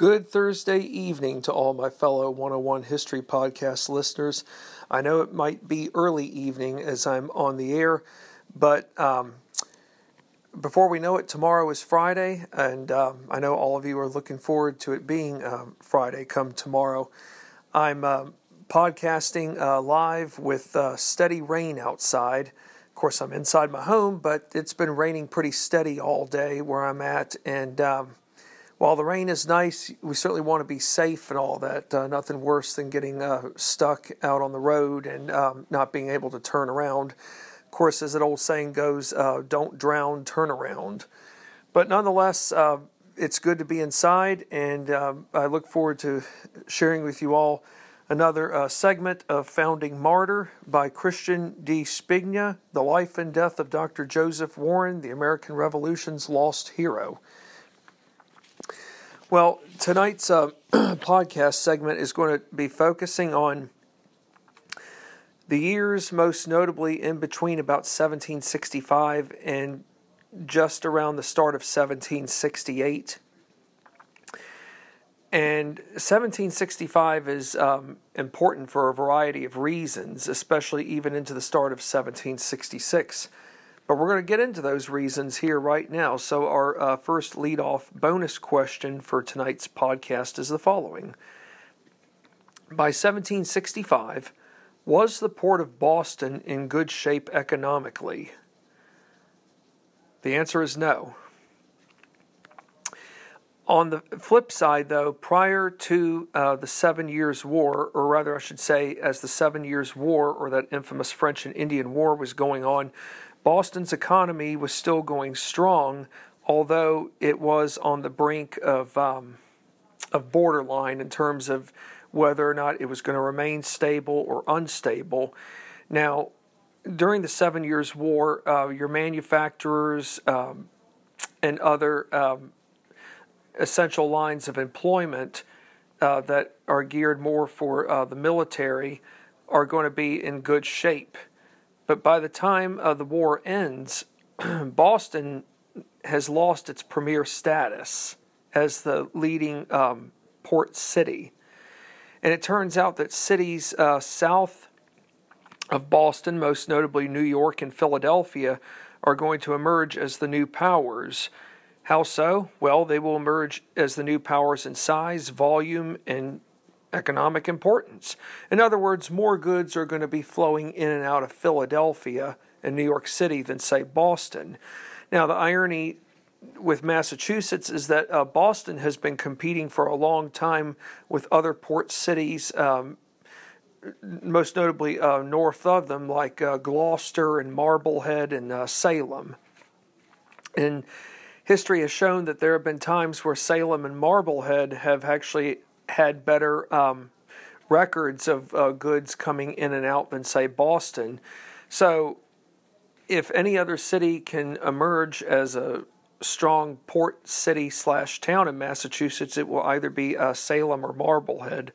Good Thursday evening to all my fellow 101 History Podcast listeners. I know it might be early evening as I'm on the air, but um, before we know it, tomorrow is Friday, and um, I know all of you are looking forward to it being um, Friday come tomorrow. I'm uh, podcasting uh, live with uh, steady rain outside. Of course, I'm inside my home, but it's been raining pretty steady all day where I'm at, and um, while the rain is nice, we certainly want to be safe and all that. Uh, nothing worse than getting uh, stuck out on the road and um, not being able to turn around. Of course, as that old saying goes, uh, don't drown, turn around. But nonetheless, uh, it's good to be inside, and um, I look forward to sharing with you all another uh, segment of Founding Martyr by Christian Di Spigna, The Life and Death of Dr. Joseph Warren, the American Revolution's Lost Hero. Well, tonight's uh, podcast segment is going to be focusing on the years, most notably in between about 1765 and just around the start of 1768. And 1765 is um, important for a variety of reasons, especially even into the start of 1766. But we're going to get into those reasons here right now. So, our uh, first lead-off bonus question for tonight's podcast is the following By 1765, was the port of Boston in good shape economically? The answer is no. On the flip side, though, prior to uh, the Seven Years' War, or rather, I should say, as the Seven Years' War or that infamous French and Indian War was going on, Boston's economy was still going strong, although it was on the brink of um, of borderline in terms of whether or not it was going to remain stable or unstable. Now, during the Seven Years' War, uh, your manufacturers um, and other um, essential lines of employment uh, that are geared more for uh, the military are going to be in good shape. But by the time uh, the war ends, Boston has lost its premier status as the leading um, port city. And it turns out that cities uh, south of Boston, most notably New York and Philadelphia, are going to emerge as the new powers. How so? Well, they will emerge as the new powers in size, volume, and economic importance. In other words, more goods are going to be flowing in and out of Philadelphia and New York City than, say, Boston. Now, the irony with Massachusetts is that uh, Boston has been competing for a long time with other port cities, um, most notably uh, north of them, like uh, Gloucester and Marblehead and uh, Salem. And history has shown that there have been times where Salem and Marblehead have actually had better um, records of uh, goods coming in and out than, say, Boston. So, if any other city can emerge as a strong port city slash town in Massachusetts, it will either be uh, Salem or Marblehead.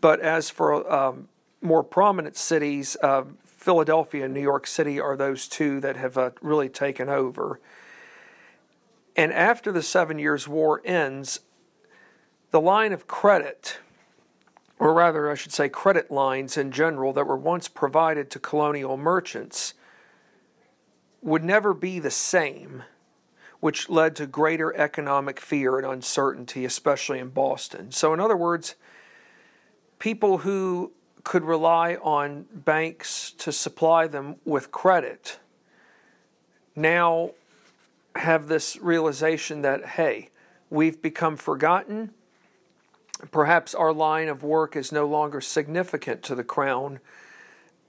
But as for um, more prominent cities, uh, Philadelphia and New York City are those two that have uh, really taken over. And after the Seven Years' War ends, the line of credit, or rather, I should say, credit lines in general that were once provided to colonial merchants, would never be the same, which led to greater economic fear and uncertainty, especially in Boston. So, in other words, people who could rely on banks to supply them with credit now have this realization that, hey, we've become forgotten perhaps our line of work is no longer significant to the crown,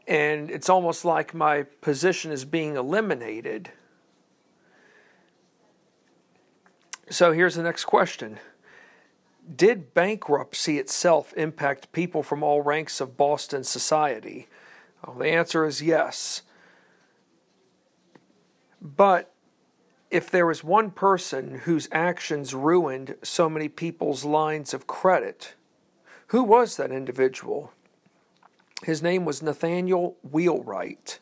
and it's almost like my position is being eliminated. So here's the next question Did bankruptcy itself impact people from all ranks of Boston society? Well, the answer is yes. But if there was one person whose actions ruined so many people's lines of credit, who was that individual? His name was Nathaniel Wheelwright.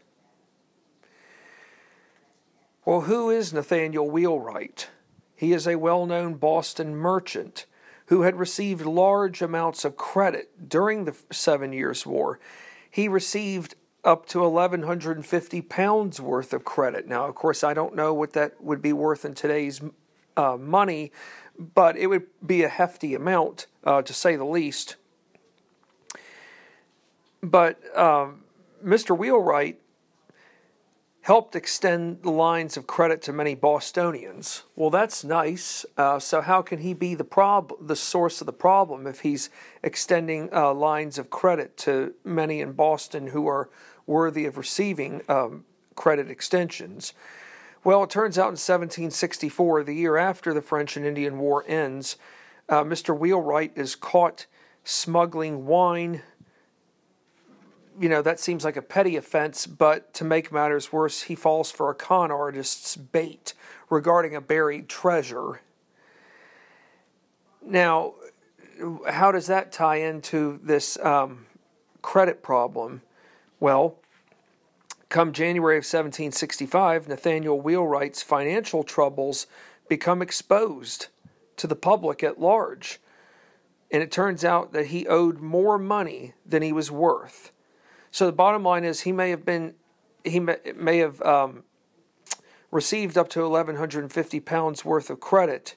Well, who is Nathaniel Wheelwright? He is a well known Boston merchant who had received large amounts of credit during the Seven Years' War. He received up to 1,150 pounds worth of credit. Now, of course, I don't know what that would be worth in today's uh, money, but it would be a hefty amount, uh, to say the least. But um, Mr. Wheelwright helped extend the lines of credit to many Bostonians. Well, that's nice. Uh, so how can he be the prob- the source of the problem if he's extending uh, lines of credit to many in Boston who are worthy of receiving um, credit extensions? Well, it turns out in 1764, the year after the French and Indian War ends, uh, Mr. Wheelwright is caught smuggling wine you know, that seems like a petty offense, but to make matters worse, he falls for a con artist's bait regarding a buried treasure. Now, how does that tie into this um, credit problem? Well, come January of 1765, Nathaniel Wheelwright's financial troubles become exposed to the public at large. And it turns out that he owed more money than he was worth. So the bottom line is he may have been he may, may have um, received up to 1150 pounds worth of credit,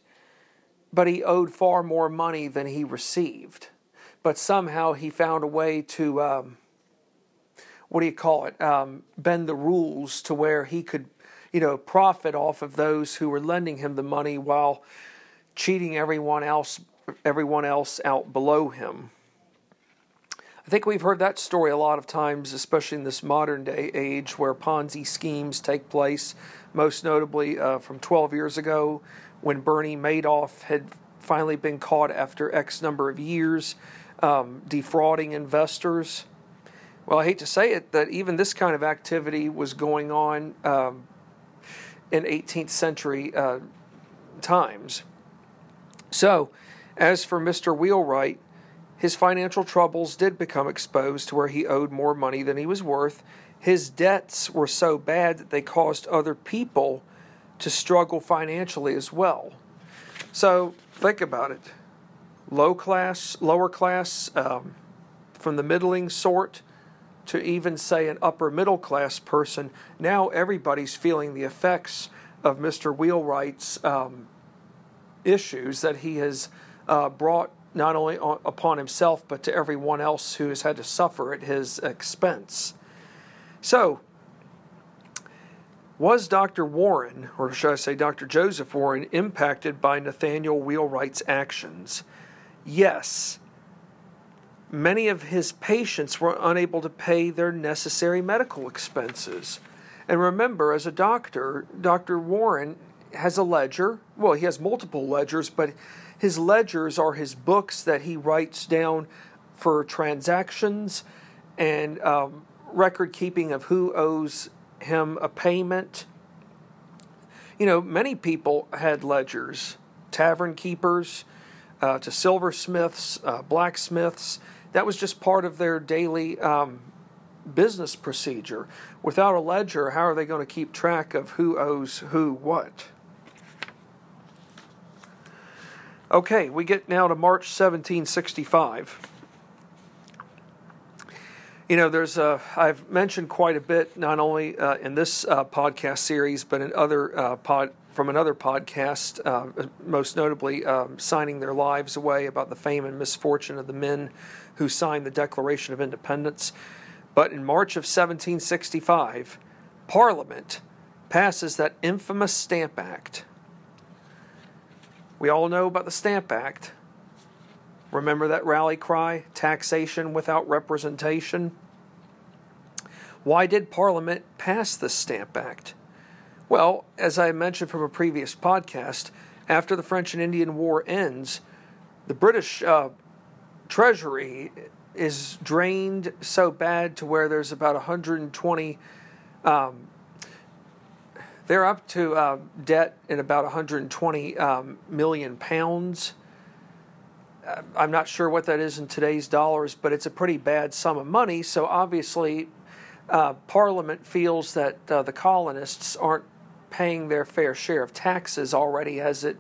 but he owed far more money than he received. But somehow he found a way to um, what do you call it? Um, bend the rules to where he could, you know, profit off of those who were lending him the money while cheating everyone else everyone else out below him. I think we've heard that story a lot of times, especially in this modern day age where Ponzi schemes take place, most notably uh, from 12 years ago when Bernie Madoff had finally been caught after X number of years um, defrauding investors. Well, I hate to say it, that even this kind of activity was going on um, in 18th century uh, times. So, as for Mr. Wheelwright, his financial troubles did become exposed to where he owed more money than he was worth. His debts were so bad that they caused other people to struggle financially as well. So think about it low class, lower class, um, from the middling sort to even say an upper middle class person, now everybody's feeling the effects of Mr. Wheelwright's um, issues that he has uh, brought not only upon himself, but to everyone else who has had to suffer at his expense. So, was Dr. Warren, or should I say Dr. Joseph Warren, impacted by Nathaniel Wheelwright's actions? Yes. Many of his patients were unable to pay their necessary medical expenses. And remember, as a doctor, Dr. Warren has a ledger. Well, he has multiple ledgers, but his ledgers are his books that he writes down for transactions and um, record keeping of who owes him a payment. You know, many people had ledgers, tavern keepers, uh, to silversmiths, uh, blacksmiths. That was just part of their daily um, business procedure. Without a ledger, how are they going to keep track of who owes who what? Okay, we get now to March 1765. You know, there's a, I've mentioned quite a bit, not only uh, in this uh, podcast series, but in other uh, pod, from another podcast, uh, most notably um, Signing Their Lives Away about the fame and misfortune of the men who signed the Declaration of Independence. But in March of 1765, Parliament passes that infamous Stamp Act we all know about the Stamp Act. Remember that rally cry, taxation without representation? Why did Parliament pass the Stamp Act? Well, as I mentioned from a previous podcast, after the French and Indian War ends, the British uh, Treasury is drained so bad to where there's about 120 um, they're up to uh, debt in about 120 um, million pounds. Uh, I'm not sure what that is in today's dollars, but it's a pretty bad sum of money. So obviously, uh, Parliament feels that uh, the colonists aren't paying their fair share of taxes already, as it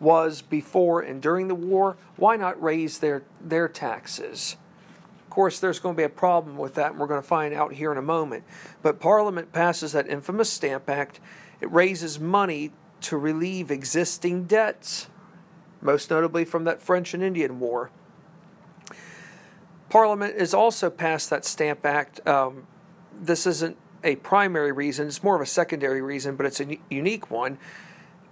was before and during the war, why not raise their, their taxes? Course, there's going to be a problem with that, and we're going to find out here in a moment. But Parliament passes that infamous Stamp Act. It raises money to relieve existing debts, most notably from that French and Indian War. Parliament has also passed that Stamp Act. Um, this isn't a primary reason, it's more of a secondary reason, but it's a unique one.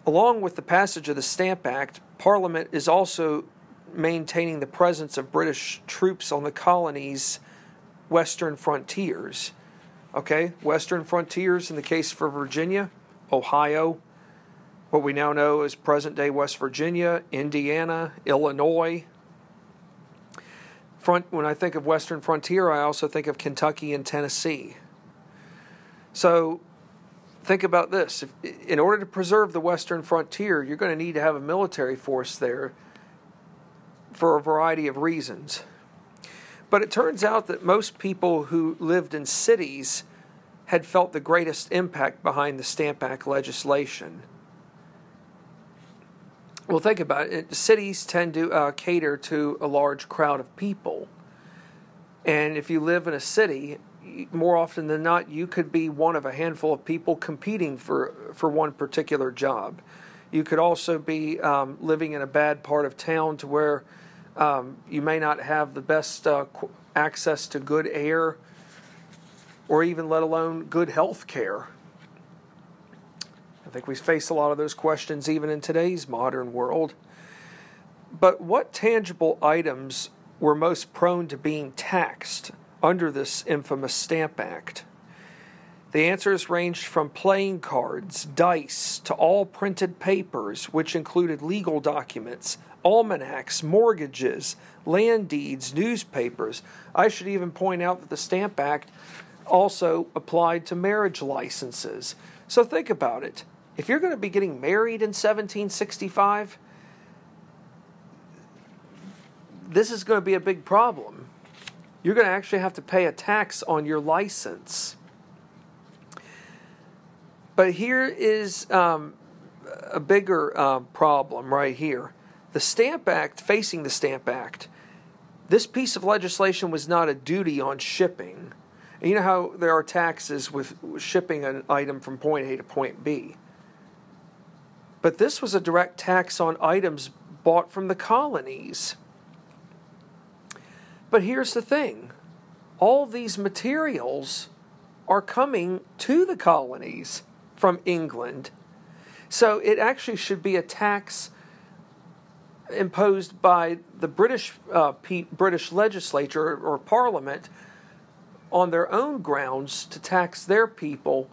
Along with the passage of the Stamp Act, Parliament is also maintaining the presence of British troops on the colony's western frontiers. Okay, western frontiers in the case for Virginia, Ohio, what we now know as present day West Virginia, Indiana, Illinois. Front, when I think of western frontier, I also think of Kentucky and Tennessee. So think about this. If, in order to preserve the western frontier, you're going to need to have a military force there for a variety of reasons. But it turns out that most people who lived in cities had felt the greatest impact behind the Stamp Act legislation. Well, think about it. Cities tend to uh, cater to a large crowd of people. And if you live in a city, more often than not, you could be one of a handful of people competing for, for one particular job. You could also be um, living in a bad part of town to where um, you may not have the best uh, access to good air or even let alone good health care. I think we face a lot of those questions even in today's modern world. But what tangible items were most prone to being taxed under this infamous Stamp Act? The answers ranged from playing cards, dice, to all printed papers, which included legal documents, almanacs, mortgages, land deeds, newspapers. I should even point out that the Stamp Act also applied to marriage licenses. So think about it if you're going to be getting married in 1765, this is going to be a big problem. You're going to actually have to pay a tax on your license. But here is um, a bigger uh, problem right here. The Stamp Act, facing the Stamp Act, this piece of legislation was not a duty on shipping. And you know how there are taxes with shipping an item from point A to point B. But this was a direct tax on items bought from the colonies. But here's the thing all these materials are coming to the colonies from England. So it actually should be a tax imposed by the British uh, British legislature or Parliament on their own grounds to tax their people.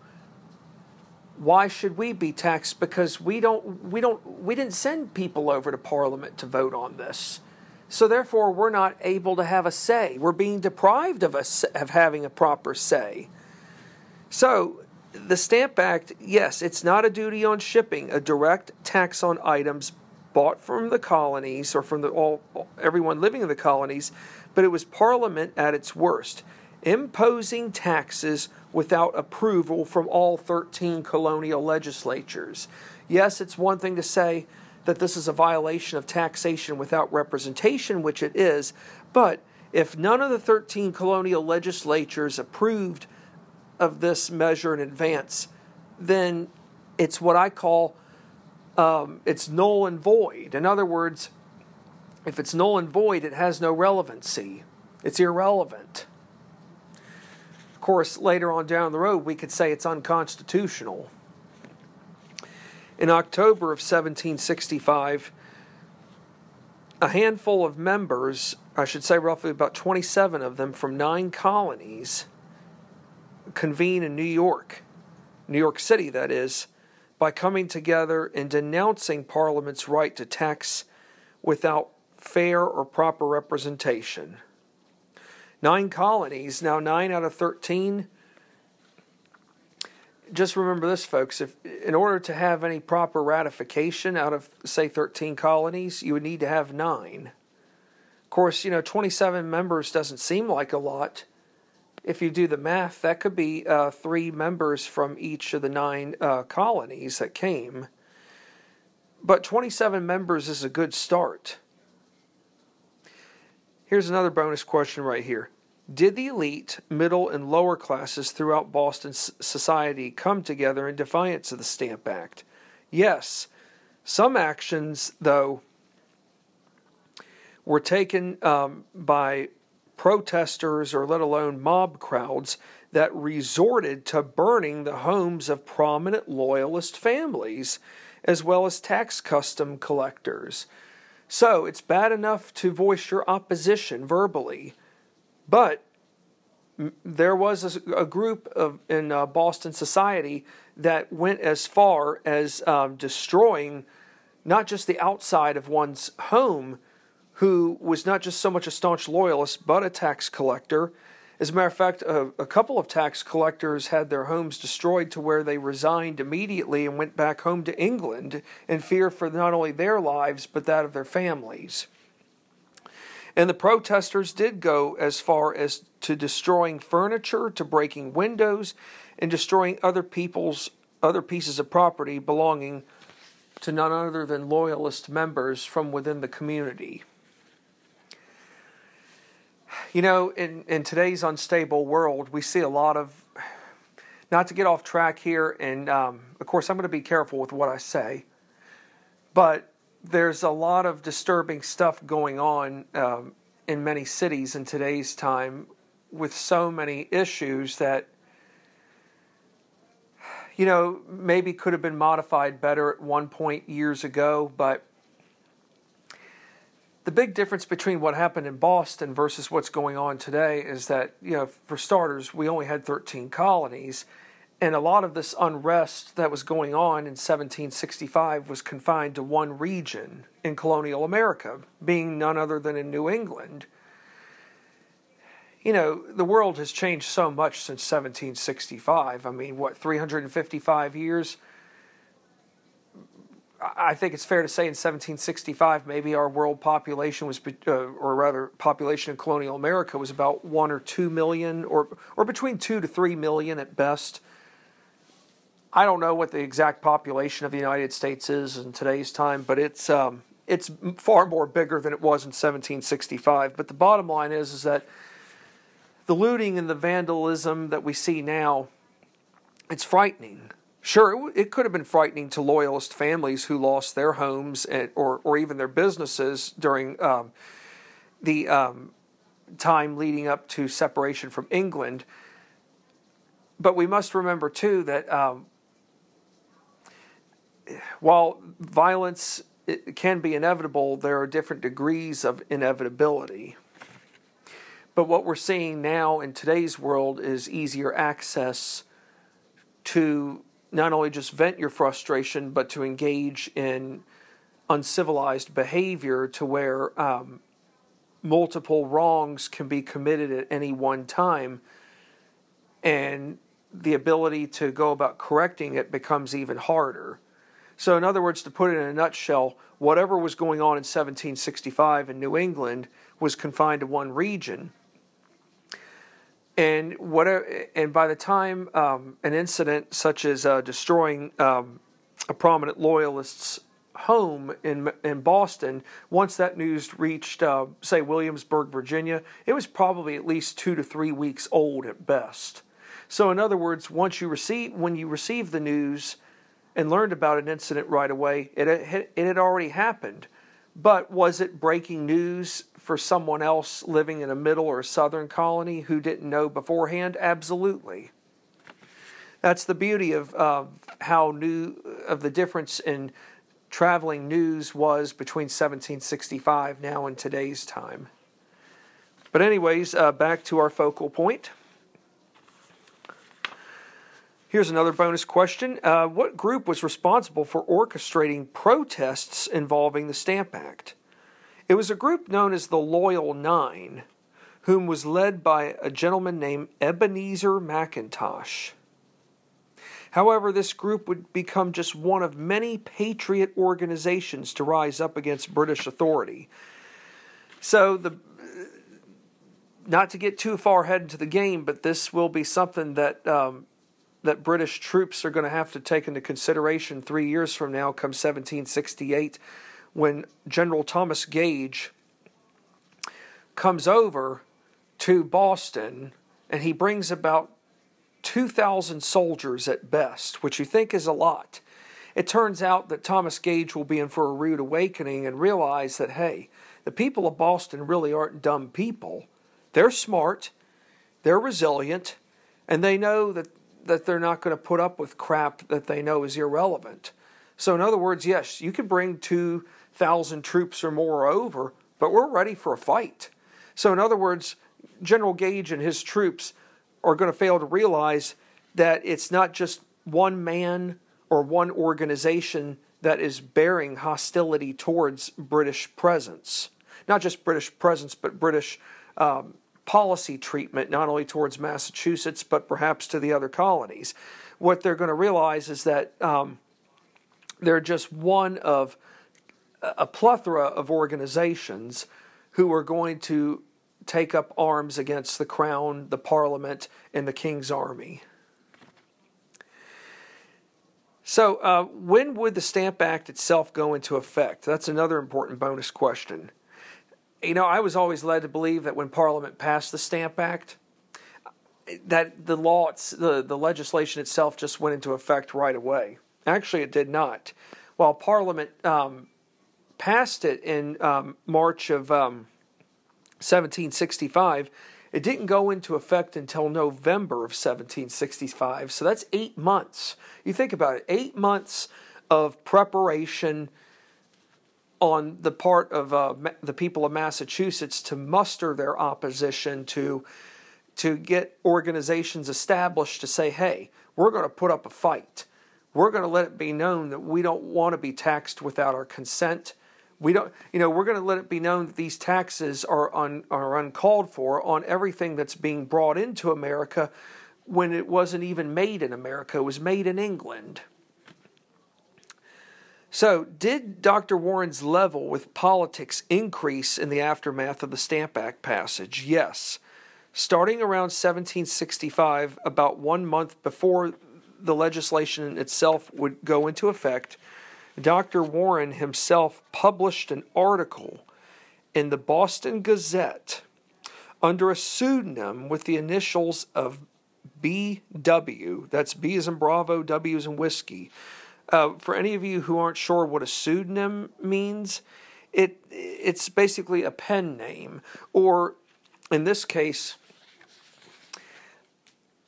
Why should we be taxed? Because we don't we don't we didn't send people over to parliament to vote on this. So therefore we're not able to have a say. We're being deprived of us of having a proper say. So the stamp act yes it's not a duty on shipping. A direct tax on items bought from the colonies or from the all everyone living in the colonies but it was parliament at its worst imposing taxes without approval from all 13 colonial legislatures. Yes, it's one thing to say that this is a violation of taxation without representation, which it is, but if none of the 13 colonial legislatures approved of this measure in advance, then it's what I call um, it's null and void. In other words, if it's null and void, it has no relevancy. It's irrelevant Of course, later on down the road, we could say it's unconstitutional. In October of 1765, a handful of members, I should say roughly about 27 of them from nine colonies, convene in New York, New York City, that is, by coming together and denouncing Parliament's right to tax without fair or proper representation nine colonies, now nine out of 13. Just remember this, folks. If in order to have any proper ratification out of, say, 13 colonies, you would need to have nine. Of course, you know, 27 members doesn't seem like a lot. If you do the math, that could be uh, three members from each of the nine uh, colonies that came. but 27 members is a good start. Here's another bonus question right here. Did the elite, middle, and lower classes throughout Boston society come together in defiance of the Stamp Act? Yes. Some actions, though, were taken um, by protesters or let alone mob crowds that resorted to burning the homes of prominent loyalist families as well as tax custom collectors. So it's bad enough to voice your opposition verbally, but there was a, a group of in uh, Boston society that went as far as um, destroying not just the outside of one's home, who was not just so much a staunch loyalist but a tax collector, as a matter of fact, a, a, couple of tax collectors had their homes destroyed to where they resigned immediately and went back home to England in fear for not only their lives but that of their families. And the protesters did go as far as to destroying furniture, to breaking windows, and destroying other people's other pieces of property belonging to none other than loyalist members from within the community. You know, in, in today's unstable world, we see a lot of, not to get off track here, and um, of course, I'm going to be careful with what I say, but there's a lot of disturbing stuff going on um, in many cities in today's time with so many issues that you know maybe could have been modified better at one point years ago but the big difference between what happened in Boston versus what's going on today is that, you know, for starters, we only had 13 colonies. And a lot of this unrest that was going on in 1765 was confined to one region in colonial America, being none other than in New England. You know, the world has changed so much since 1765. I mean, what, 355 years? I think it's fair to say in 1765, maybe our world population was, uh, or rather, population in colonial America was about one or two million, or or between two to three million at best. I don't know what the exact population of the United States is in today's time, but it's um, it's far more bigger than it was in 1765. But the bottom line is is that the looting and the vandalism that we see now, it's frightening. Sure, it, could have been frightening to loyalist families who lost their homes and, or, or even their businesses during um, the um, time leading up to separation from England. But we must remember, too, that um, while violence can be inevitable, there are different degrees of inevitability. But what we're seeing now in today's world is easier access to not only just vent your frustration, but to engage in uncivilized behavior to where um, multiple wrongs can be committed at any one time. And the ability to go about correcting it becomes even harder. So, in other words, to put it in a nutshell, whatever was going on in 1765 in New England was confined to one region and whatever, and by the time um, an incident such as uh, destroying um, a prominent loyalist's home in in Boston, once that news reached, uh, say Williamsburg, Virginia, it was probably at least two to three weeks old at best. So, in other words, once you receive when you received the news and learned about an incident right away, it it had already happened. But was it breaking news for someone else living in a middle or southern colony who didn't know beforehand? Absolutely. That's the beauty of uh, how new of the difference in traveling news was between 1765 now and today's time. But anyways, uh, back to our focal point. Here's another bonus question. Uh, what group was responsible for orchestrating protests involving the Stamp Act? It was a group known as the Loyal Nine, whom was led by a gentleman named Ebenezer McIntosh. However, this group would become just one of many patriot organizations to rise up against British authority. So the not to get too far ahead into the game, but this will be something that um, that British troops are going to have to take into consideration three years from now, come 1768, when General Thomas Gage comes over to Boston and he brings about 2,000 soldiers at best, which you think is a lot. It turns out that Thomas Gage will be in for a rude awakening and realize that, hey, the people of Boston really aren't dumb people. They're smart, they're resilient, and they know that, that they're not going to put up with crap that they know is irrelevant. So, in other words, yes, you can bring 2,000 troops or more over, but we're ready for a fight. So, in other words, General Gage and his troops are going to fail to realize that it's not just one man or one organization that is bearing hostility towards British presence. Not just British presence, but British um, policy treatment, not only towards Massachusetts, but perhaps to the other colonies. What they're going to realize is that um, they're just one of a plethora of organizations who are going to take up arms against the crown, the parliament, and the king's army. So, uh, when would the Stamp Act itself go into effect? That's another important bonus question you know, I was always led to believe that when Parliament passed the Stamp Act, that the law, the, the legislation itself just went into effect right away. Actually, it did not. While Parliament um, passed it in um, March of um, 1765, it didn't go into effect until November of 1765. So that's eight months. You think about it eight months of preparation on the part of uh, the people of Massachusetts to muster their opposition to to get organizations established to say, "Hey, we're going to put up a fight. We're going to let it be known that we don't want to be taxed without our consent. We don't, you know, we're going to let it be known that these taxes are un, are uncalled for on everything that's being brought into America when it wasn't even made in America. It was made in England." So, did Dr. Warren's level with politics increase in the aftermath of the Stamp Act passage? Yes. Starting around 1765, about one month before the legislation itself would go into effect, Dr. Warren himself published an article in the Boston Gazette under a pseudonym with the initials of B.W. That's B as in Bravo, W as in Whiskey uh, for any of you who aren't sure what a pseudonym means, it it's basically a pen name, or in this case,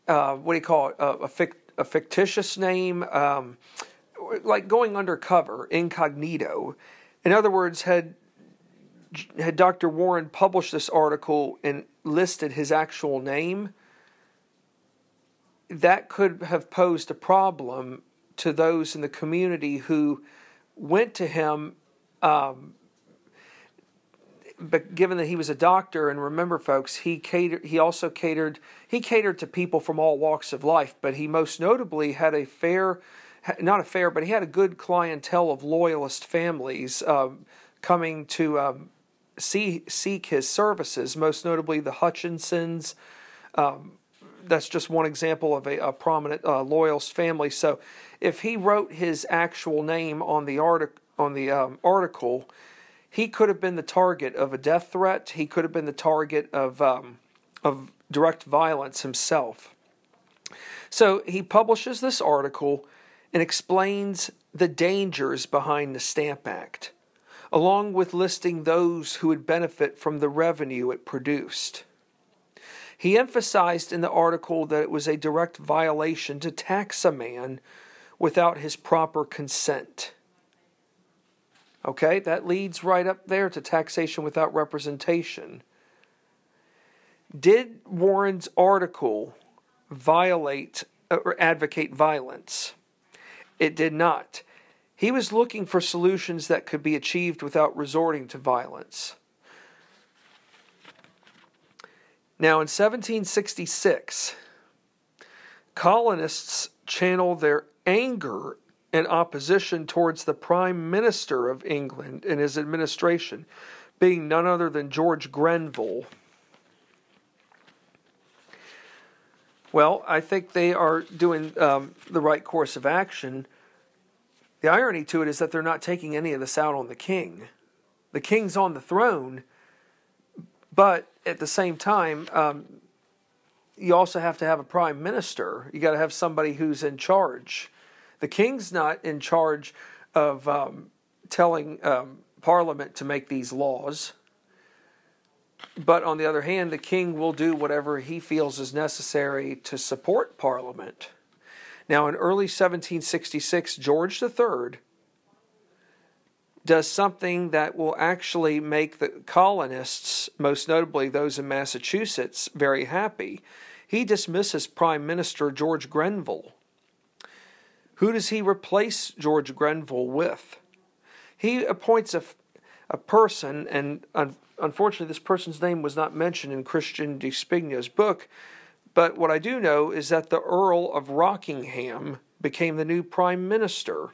uh, what do you call it? A, a, a fictitious name, um, like going undercover, incognito. In other words, had had Dr. Warren published this article and listed his actual name, that could have posed a problem to those in the community who went to him. Um, but given that he was a doctor, and remember, folks, he catered. He also catered. He catered to people from all walks of life. But he most notably had a fair, not a fair, but he had a good clientele of loyalist families uh, coming to um, see seek his services. Most notably, the Hutchinsons. Um, that's just one example of a, a prominent uh, loyalist family. So if he wrote his actual name on the article on the um, article, he could have been the target of a death threat. He could have been the target of um, of direct violence himself. So he publishes this article and explains the dangers behind the Stamp Act, along with listing those who would benefit from the revenue it produced. He emphasized in the article that it was a direct violation to tax a man without his proper consent. Okay, that leads right up there to taxation without representation. Did Warren's article violate or advocate violence? It did not. He was looking for solutions that could be achieved without resorting to violence. Now, in 1766, colonists channeled their anger and opposition towards the Prime Minister of England and his administration, being none other than George Grenville. Well, I think they are doing um, the right course of action. The irony to it is that they're not taking any of this out on the king. The king's on the throne, but at the same time, um, you also have to have a prime minister. You got to have somebody who's in charge. The king's not in charge of um, telling um, Parliament to make these laws. But on the other hand, the king will do whatever he feels is necessary to support Parliament. Now, in early 1766, George III does something that will actually make the colonists, most notably those in Massachusetts, very happy. He dismisses Prime Minister George Grenville. Who does he replace George Grenville with? He appoints a, a person, and un, unfortunately, this person's name was not mentioned in Christian Di Spigna's book. But what I do know is that the Earl of Rockingham became the new prime minister.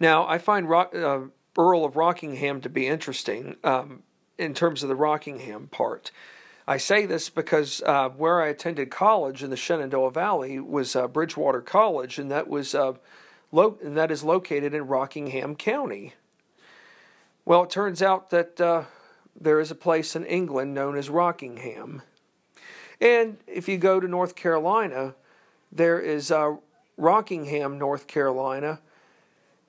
Now, I find uh, Earl of Rockingham to be interesting um, in terms of the Rockingham part. I say this because uh, where I attended college in the Shenandoah Valley was uh, Bridgewater College, and that was uh, lo- and that is located in Rockingham County. Well, it turns out that uh, there is a place in England known as Rockingham, and if you go to North Carolina, there is uh, Rockingham, North Carolina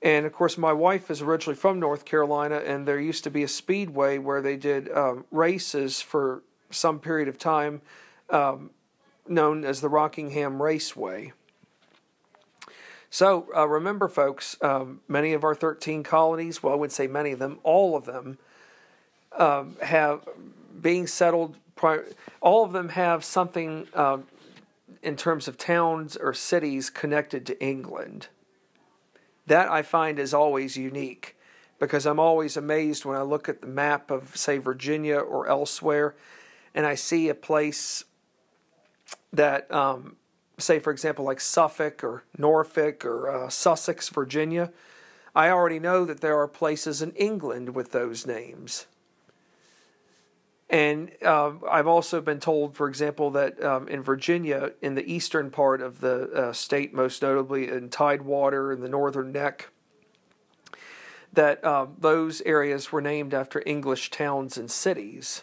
and of course, my wife is originally from North Carolina, and there used to be a speedway where they did um, races for some period of time, um, known as the Rockingham Raceway. So uh, remember, folks, um, many of our 13 colonies, well, I would say many of them, all of them, um, have being settled. All of them have something uh, in terms of towns or cities connected to England. That I find is always unique because I'm always amazed when I look at the map of, say, Virginia or elsewhere, and I see a place that, um, say, for example, like Suffolk or Norfolk or uh, Sussex, Virginia. I already know that there are places in England with those names. And uh, I've also been told, for example, that um, in Virginia, in the eastern part of the uh, state, most notably in Tidewater and the Northern Neck, that uh, those areas were named after English towns and cities.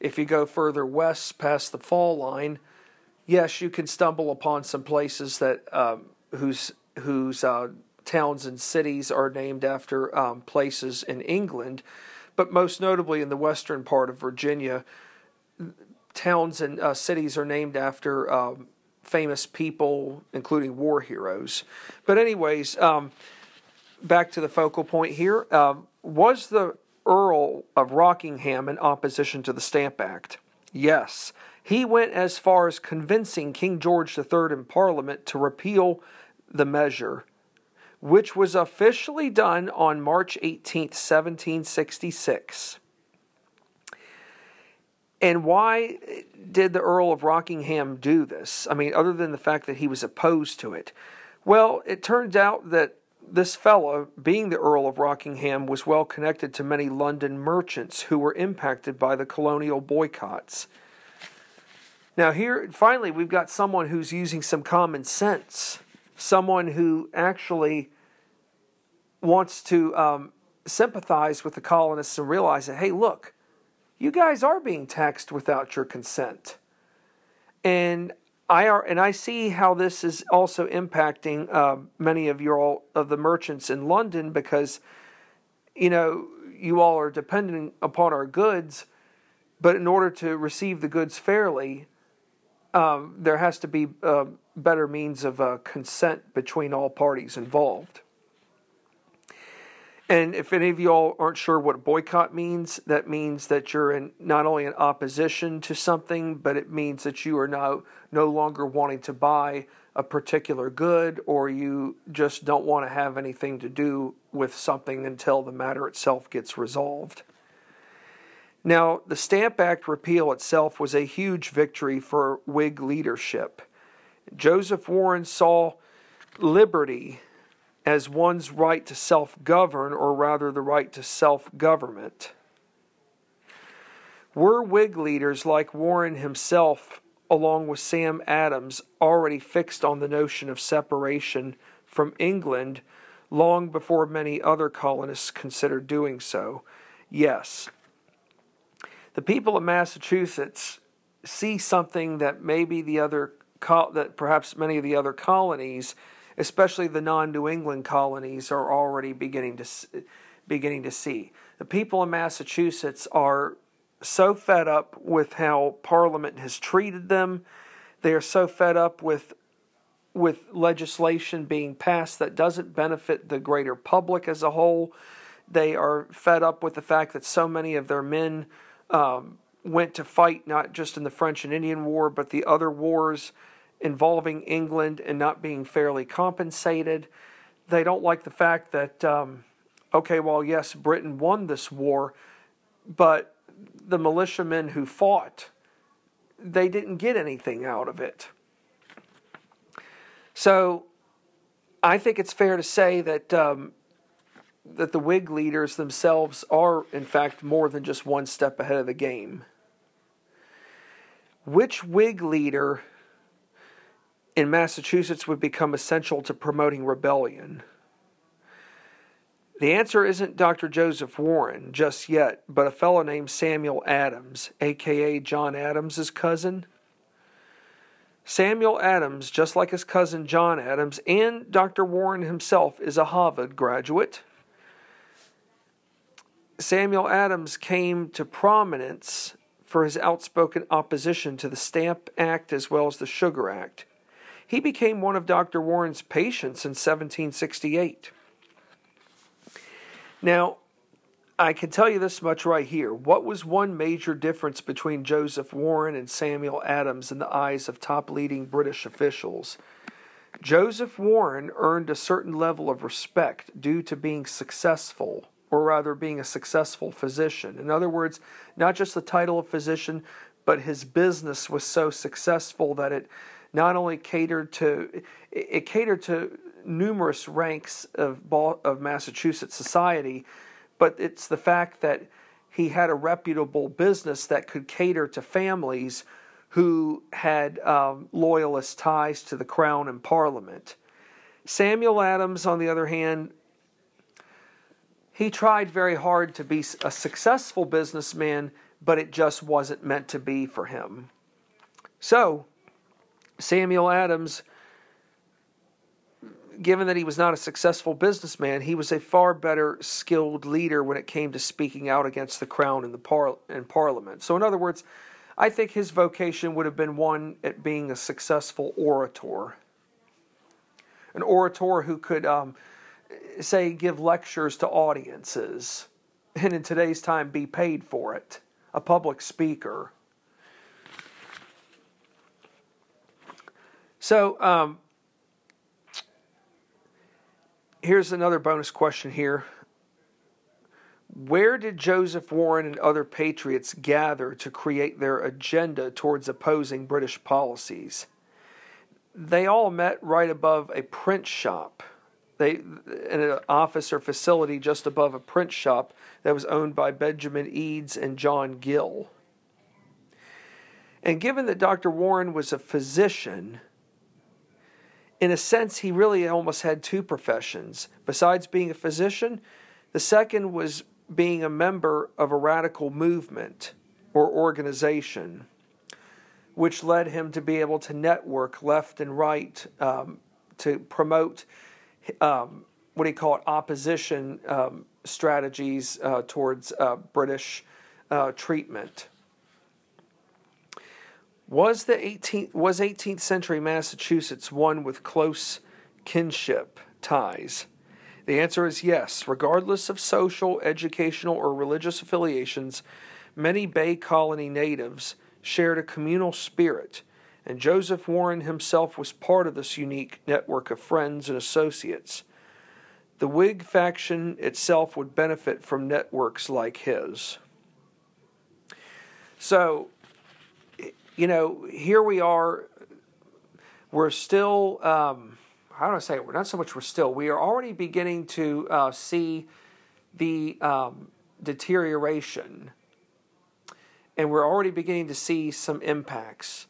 If you go further west past the fall line, yes, you can stumble upon some places that um, whose whose uh, towns and cities are named after um, places in England but most notably in the western part of Virginia, towns and uh, cities are named after um, famous people, including war heroes. But, anyways, um, back to the focal point here. Um, was the Earl of Rockingham in opposition to the Stamp Act? Yes. He went as far as convincing King George III in Parliament to repeal the measure which was officially done on March 18, 1766. And why did the Earl of Rockingham do this? I mean, other than the fact that he was opposed to it. Well, it turns out that this fellow, being the Earl of Rockingham, was well connected to many London merchants who were impacted by the colonial boycotts. Now, here, finally, we've got someone who's using some common sense someone who actually wants to um, sympathize with the colonists and realize that, hey, look, you guys are being taxed without your consent. And I are, and I see how this is also impacting uh, many of your all of the merchants in London because, you know, you all are dependent upon our goods, but in order to receive the goods fairly, um, there has to be uh, better means of uh, consent between all parties involved. And if any of y'all aren't sure what boycott means, that means that you're in not only in opposition to something, but it means that you are now no longer wanting to buy a particular good or you just don't want to have anything to do with something until the matter itself gets resolved. Now, the Stamp Act repeal itself was a huge victory for Whig leadership. Joseph Warren saw liberty as one's right to self govern, or rather the right to self government. Were Whig leaders like Warren himself along with Sam Adams, already fixed on the notion of separation from England long before many other colonists considered doing so? Yes. The people of Massachusetts see something that maybe the other that perhaps many of the other colonies, especially the non-New England colonies, are already beginning to beginning to see. The people of Massachusetts are so fed up with how Parliament has treated them. They are so fed up with with legislation being passed that doesn't benefit the greater public as a whole. They are fed up with the fact that so many of their men um, went to fight not just in the French and Indian War, but the other wars involving England and not being fairly compensated. They don't like the fact that, um, okay, well, yes, Britain won this war, but the militiamen who fought, they didn't get anything out of it. So I think it's fair to say that um, that the Whig leaders themselves are, in fact, more than just one step ahead of the game. Which Whig leader in Massachusetts would become essential to promoting rebellion? The answer isn't Dr. Joseph Warren just yet, but a fellow named Samuel Adams, aka John Adams's cousin. Samuel Adams, just like his cousin John Adams, and Dr. Warren himself, is a Harvard graduate. Samuel Adams came to prominence for his outspoken opposition to the Stamp Act as well as the Sugar Act. He became one of Dr. Warren's patients in 1768. Now, I can tell you this much right here. What was one major difference between Joseph Warren and Samuel Adams in the eyes of top leading British officials? Joseph Warren earned a certain level of respect due to being successful, or rather, being a successful physician. In other words, not just the title of physician, but his business was so successful that it not only catered to it catered to numerous ranks of of Massachusetts society, but it's the fact that he had a reputable business that could cater to families who had um, loyalist ties to the crown and parliament. Samuel Adams, on the other hand, he tried very hard to be a successful businessman, but it just wasn't meant to be for him. So, Samuel Adams given that he was not a successful businessman, he was a far better skilled leader when it came to speaking out against the crown in the par- and parliament. So, in other words, I think his vocation would have been one at being a successful orator, an orator who could, um, say, give lectures to audiences, and in today's time, be paid for it, a public speaker. So, um, here's another bonus question here. Where did Joseph Warren and other patriots gather to create their agenda towards opposing British policies? They all met right above a print shop. They in an office or facility just above a print shop that was owned by Benjamin Edes and John Gill. And given that Dr. Warren was a physician, in a sense, he really almost had two professions. Besides being a physician, the second was being a member of a radical movement or organization, which led him to be able to network left and right um, to promote um, what do you call it opposition um, strategies uh, towards uh, British uh, treatment. Was the 18th was 18th century Massachusetts one with close kinship ties? The answer is yes. Regardless of social, educational, or religious affiliations, many Bay Colony natives shared a communal spirit, and Joseph Warren himself was part of this unique network of friends and associates. The Whig faction itself would benefit from networks like his. So, you know, here we are. We're still, um, how do I say it? We're not so much we're still, we are already beginning to uh, see the um, deterioration. And we're already beginning to see some impacts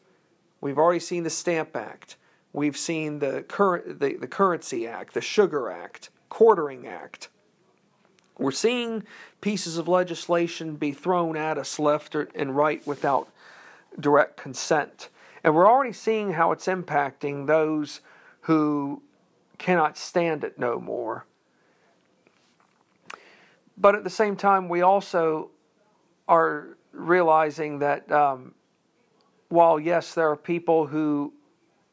We've already seen the Stamp Act. We've seen the, current, the, the Currency Act, the Sugar Act, Quartering Act. We're seeing pieces of legislation be thrown at us left and right without direct consent. And we're already seeing how it's impacting those who cannot stand it no more. But at the same time, we also are realizing that um, while yes, there are people who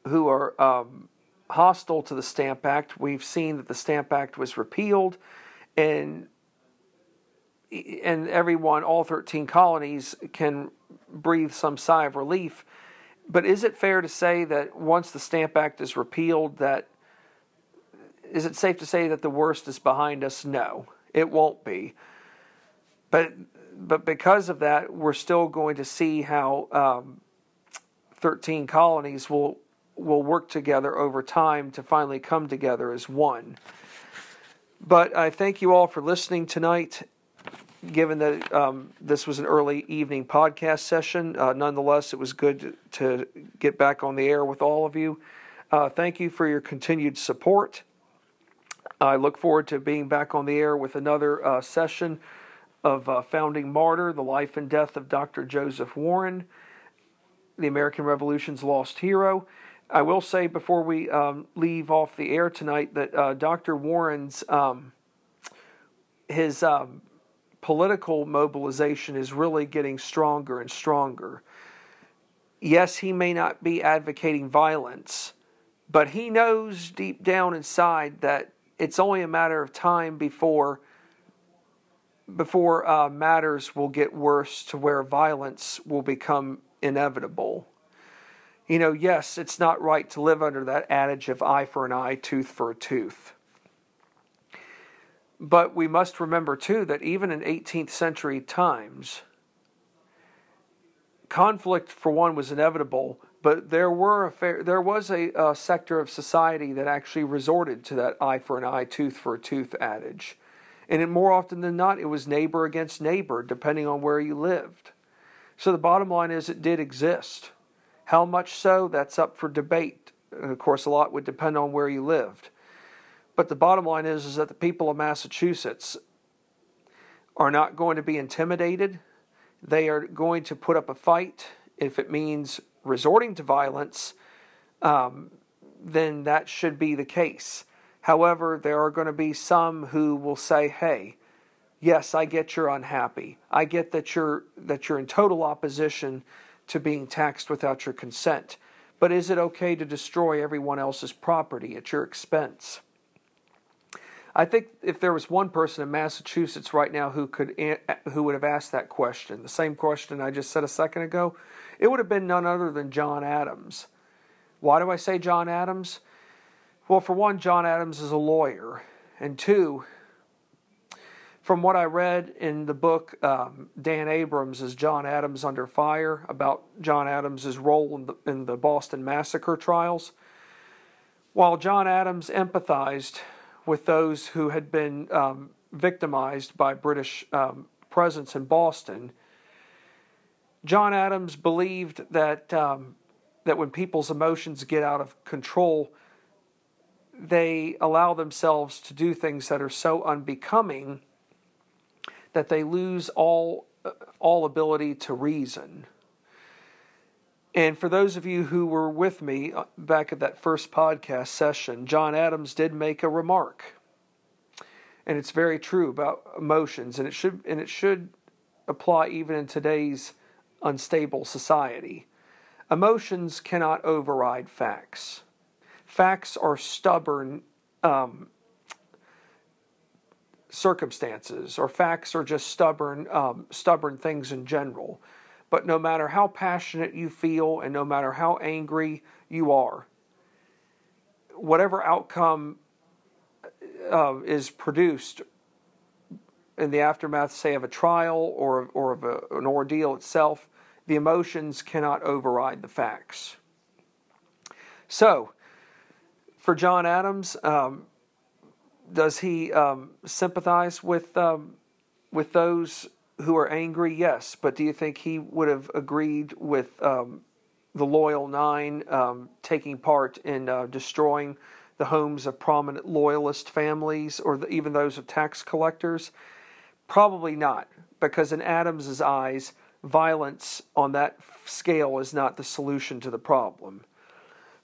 who are um, hostile to the Stamp Act, we've seen that the Stamp Act was repealed, and and everyone, all 13 colonies, can breathe some sigh of relief. But is it fair to say that once the Stamp Act is repealed, that is it safe to say that the worst is behind us? No, it won't be. But but because of that, we're still going to see how um, 13 colonies will will work together over time to finally come together as one. But I thank you all for listening tonight. Given that um, this was an early evening podcast session, uh, nonetheless, it was good to, get back on the air with all of you. Uh, thank you for your continued support. I look forward to being back on the air with another uh, session of uh, Founding Martyr, the life and death of Dr. Joseph Warren, the American Revolution's lost hero. I will say before we um, leave off the air tonight that uh, Dr. Warren's um, his um, political mobilization is really getting stronger and stronger. Yes, he may not be advocating violence, but he knows deep down inside that it's only a matter of time before before uh, matters will get worse to where violence will become inevitable. You know, yes, it's not right to live under that adage of eye for an eye, tooth for a tooth. But we must remember, too, that even in 18th century times, conflict, for one, was inevitable, but there, were a fair, there was a, a sector of society that actually resorted to that eye for an eye, tooth for a tooth adage. And it, more often than not, it was neighbor against neighbor, depending on where you lived. So the bottom line is it did exist. How much so, that's up for debate. And of course, a lot would depend on where you lived. But the bottom line is, is that the people of Massachusetts are not going to be intimidated. They are going to put up a fight. If it means resorting to violence, um, then that should be the case. However, there are going to be some who will say, hey, yes, I get you're unhappy. I get that you're that you're in total opposition to being taxed without your consent. But is it okay to destroy everyone else's property at your expense? I think if there was one person in Massachusetts right now who could who would have asked that question, the same question I just said a second ago, it would have been none other than John Adams. Why do I say John Adams? Well, for one, John Adams is a lawyer, and two, from what I read in the book, um, Dan Abrams is John Adams Under Fire about John Adams' role in the, in the Boston Massacre trials. While John Adams empathized with those who had been um, victimized by British um, presence in Boston, John Adams believed that um, that when people's emotions get out of control, they allow themselves to do things that are so unbecoming that they lose all all ability to reason. And for those of you who were with me uh, back at that first podcast session, John Adams did make a remark. And it's very true about emotions and it should and it should apply even in today's unstable society. Emotions cannot override facts. Facts are stubborn um, circumstances or facts are just stubborn um, stubborn things in general. But no matter how passionate you feel and no matter how angry you are whatever outcome uh, is produced in the aftermath say of a trial or, or of a, an ordeal itself the emotions cannot override the facts. So for john adams um, does he um, sympathize with um, with those who are angry? Yes, but do you think he would have agreed with um, the Loyal Nine um, taking part in uh, destroying the homes of prominent loyalist families or the, even those of tax collectors? Probably not, because in Adams's eyes, violence on that scale is not the solution to the problem.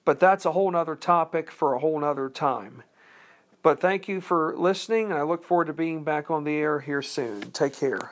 But that's a whole other topic for a whole other time. But thank you for listening, and I look forward to being back on the air here soon. Take care.